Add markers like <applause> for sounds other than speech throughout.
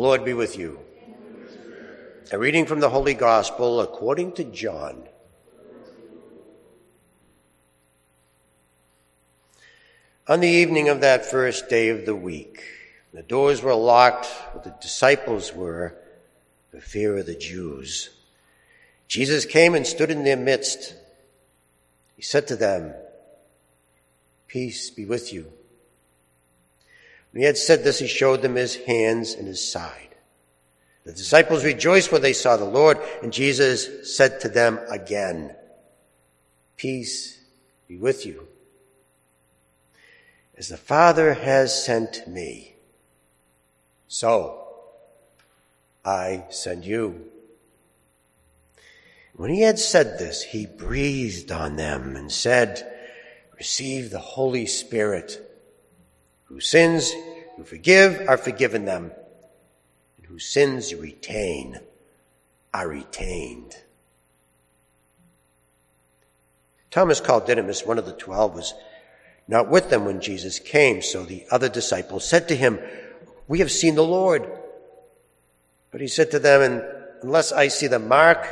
Lord be with you. A reading from the Holy Gospel according to John. On the evening of that first day of the week, the doors were locked where the disciples were for fear of the Jews. Jesus came and stood in their midst. He said to them, Peace be with you. When he had said this, he showed them his hands and his side. The disciples rejoiced when they saw the Lord, and Jesus said to them again, Peace be with you. As the Father has sent me, so I send you. When he had said this, he breathed on them and said, Receive the Holy Spirit. Whose sins you forgive are forgiven them, and whose sins you retain are retained. Thomas called Didymus, one of the twelve, was not with them when Jesus came, so the other disciples said to him, We have seen the Lord. But he said to them, Unless I see the mark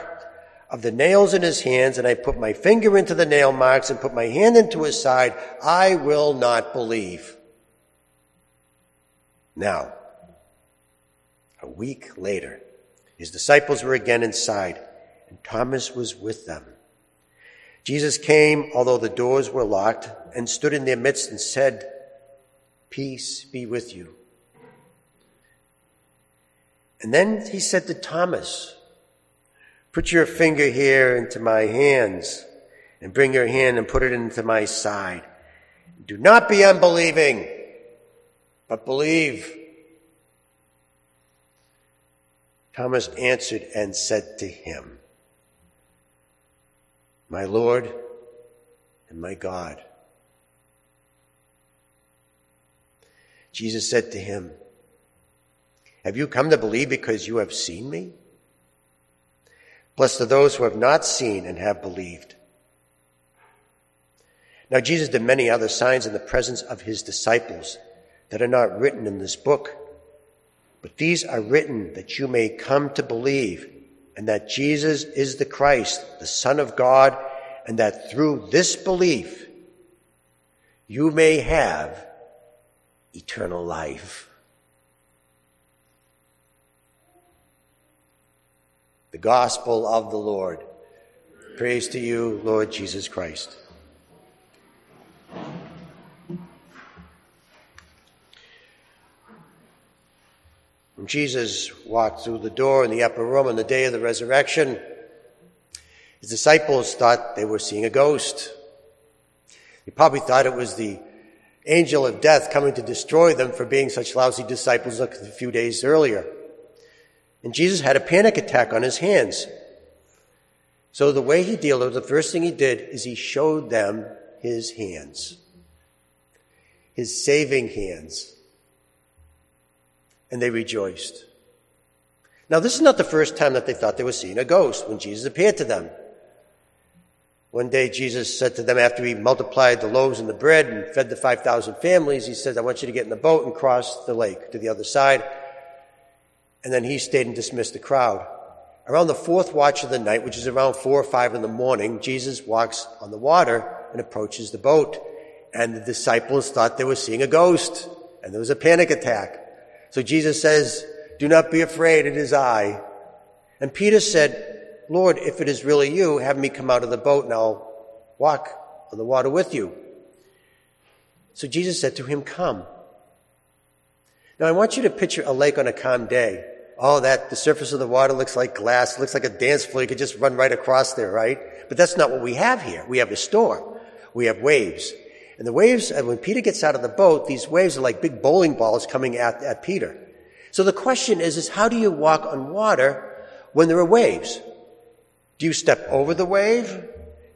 of the nails in his hands, and I put my finger into the nail marks and put my hand into his side, I will not believe. Now, a week later, his disciples were again inside, and Thomas was with them. Jesus came, although the doors were locked, and stood in their midst and said, Peace be with you. And then he said to Thomas, Put your finger here into my hands, and bring your hand and put it into my side. Do not be unbelieving but believe. Thomas answered and said to him, My Lord and my God. Jesus said to him, Have you come to believe because you have seen me? Blessed are those who have not seen and have believed. Now Jesus did many other signs in the presence of his disciples that are not written in this book. But these are written that you may come to believe and that Jesus is the Christ, the Son of God, and that through this belief you may have eternal life. The Gospel of the Lord. Praise to you, Lord Jesus Christ. When Jesus walked through the door in the upper room on the day of the resurrection, his disciples thought they were seeing a ghost. They probably thought it was the angel of death coming to destroy them for being such lousy disciples a few days earlier. And Jesus had a panic attack on his hands. So the way he dealt with it, the first thing he did is he showed them his hands. His saving hands and they rejoiced. Now, this is not the first time that they thought they were seeing a ghost when Jesus appeared to them. One day, Jesus said to them after he multiplied the loaves and the bread and fed the 5,000 families, he said, I want you to get in the boat and cross the lake to the other side. And then he stayed and dismissed the crowd. Around the fourth watch of the night, which is around four or five in the morning, Jesus walks on the water and approaches the boat. And the disciples thought they were seeing a ghost, and there was a panic attack. So Jesus says, do not be afraid, it is I. And Peter said, Lord, if it is really you, have me come out of the boat and I'll walk on the water with you. So Jesus said to him, come. Now I want you to picture a lake on a calm day. Oh, that, the surface of the water looks like glass, looks like a dance floor, you could just run right across there, right? But that's not what we have here. We have a storm. We have waves. And the waves, and when Peter gets out of the boat, these waves are like big bowling balls coming at, at Peter. So the question is, is how do you walk on water when there are waves? Do you step over the wave?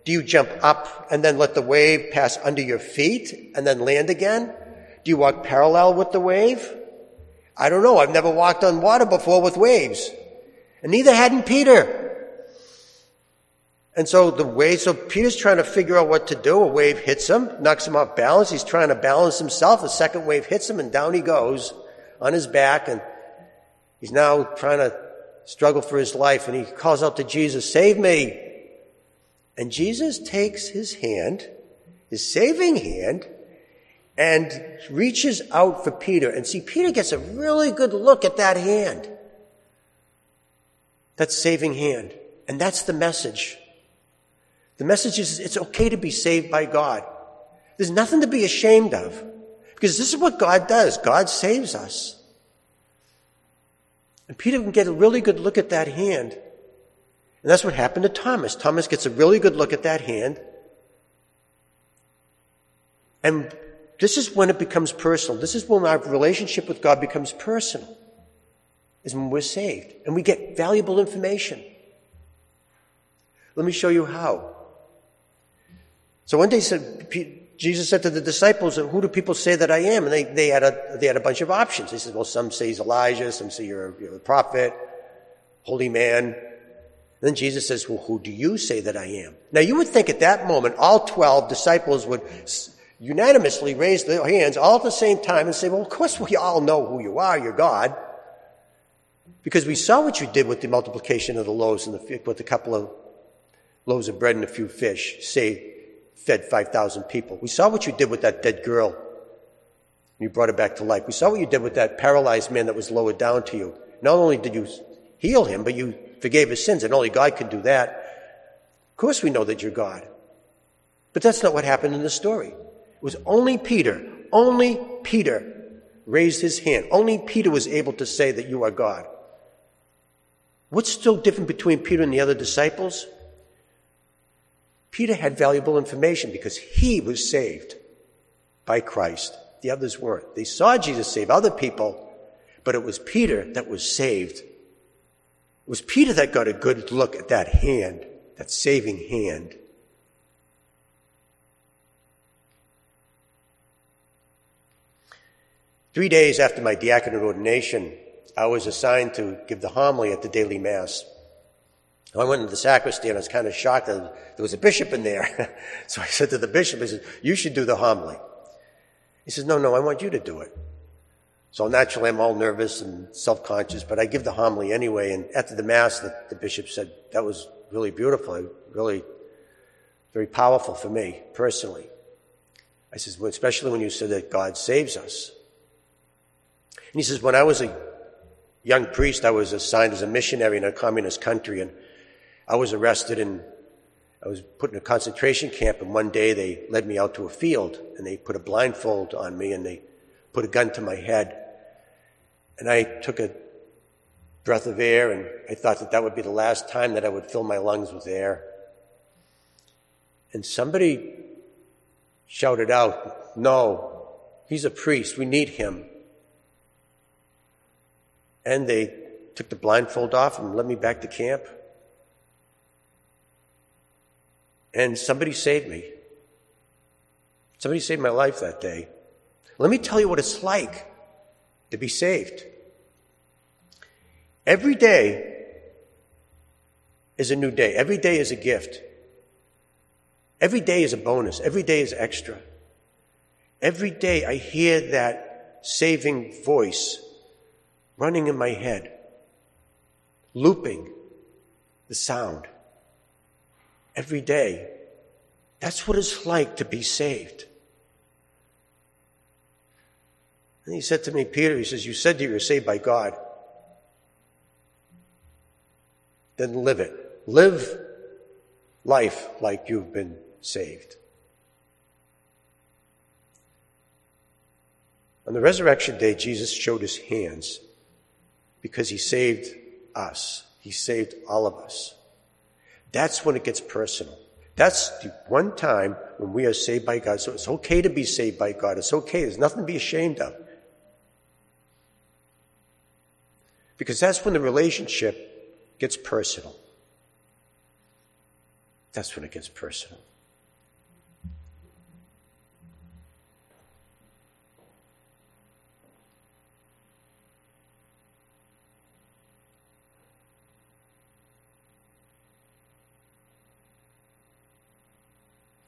Do you jump up and then let the wave pass under your feet and then land again? Do you walk parallel with the wave? I don't know. I've never walked on water before with waves. And neither hadn't Peter. And so the wave, so Peter's trying to figure out what to do. A wave hits him, knocks him off balance. He's trying to balance himself. A second wave hits him and down he goes on his back and He's now trying to struggle for his life and he calls out to Jesus, save me. And Jesus takes his hand, his saving hand, and reaches out for Peter. And see, Peter gets a really good look at that hand. That saving hand. And that's the message. The message is it's okay to be saved by God. There's nothing to be ashamed of. Because this is what God does. God saves us. And Peter can get a really good look at that hand. And that's what happened to Thomas. Thomas gets a really good look at that hand. And this is when it becomes personal. This is when our relationship with God becomes personal. Is when we're saved. And we get valuable information. Let me show you how. So one day said, Jesus said to the disciples, who do people say that I am? And they, they, had a, they had a bunch of options. He said, well, some say he's Elijah, some say you're a, you're a prophet, holy man. And then Jesus says, well, who do you say that I am? Now you would think at that moment, all 12 disciples would unanimously raise their hands all at the same time and say, well, of course we all know who you are, you're God. Because we saw what you did with the multiplication of the loaves and the, with a couple of loaves of bread and a few fish. Say, fed 5,000 people. We saw what you did with that dead girl. You brought her back to life. We saw what you did with that paralyzed man that was lowered down to you. Not only did you heal him, but you forgave his sins, and only God could do that. Of course we know that you're God. But that's not what happened in the story. It was only Peter, only Peter raised his hand. Only Peter was able to say that you are God. What's so different between Peter and the other disciples? Peter had valuable information because he was saved by Christ. The others weren't. They saw Jesus save other people, but it was Peter that was saved. It was Peter that got a good look at that hand, that saving hand. Three days after my diaconate ordination, I was assigned to give the homily at the daily mass. I went into the sacristy and I was kind of shocked that there was a bishop in there. <laughs> so I said to the bishop, I said, you should do the homily. He says, no, no, I want you to do it. So naturally I'm all nervous and self-conscious, but I give the homily anyway. And after the mass, the, the bishop said, that was really beautiful, really very powerful for me personally. I says, well, especially when you said that God saves us. And he says, when I was a young priest, I was assigned as a missionary in a communist country and I was arrested and I was put in a concentration camp and one day they led me out to a field and they put a blindfold on me and they put a gun to my head. And I took a breath of air and I thought that that would be the last time that I would fill my lungs with air. And somebody shouted out, no, he's a priest. We need him. And they took the blindfold off and led me back to camp. And somebody saved me. Somebody saved my life that day. Let me tell you what it's like to be saved. Every day is a new day. Every day is a gift. Every day is a bonus. Every day is extra. Every day I hear that saving voice running in my head, looping the sound every day. That's what it's like to be saved. And he said to me, Peter, he says, You said that you were saved by God. Then live it. Live life like you've been saved. On the resurrection day, Jesus showed his hands because he saved us. He saved all of us. That's when it gets personal. That's the one time when we are saved by God. So it's okay to be saved by God. It's okay. There's nothing to be ashamed of. Because that's when the relationship gets personal. That's when it gets personal.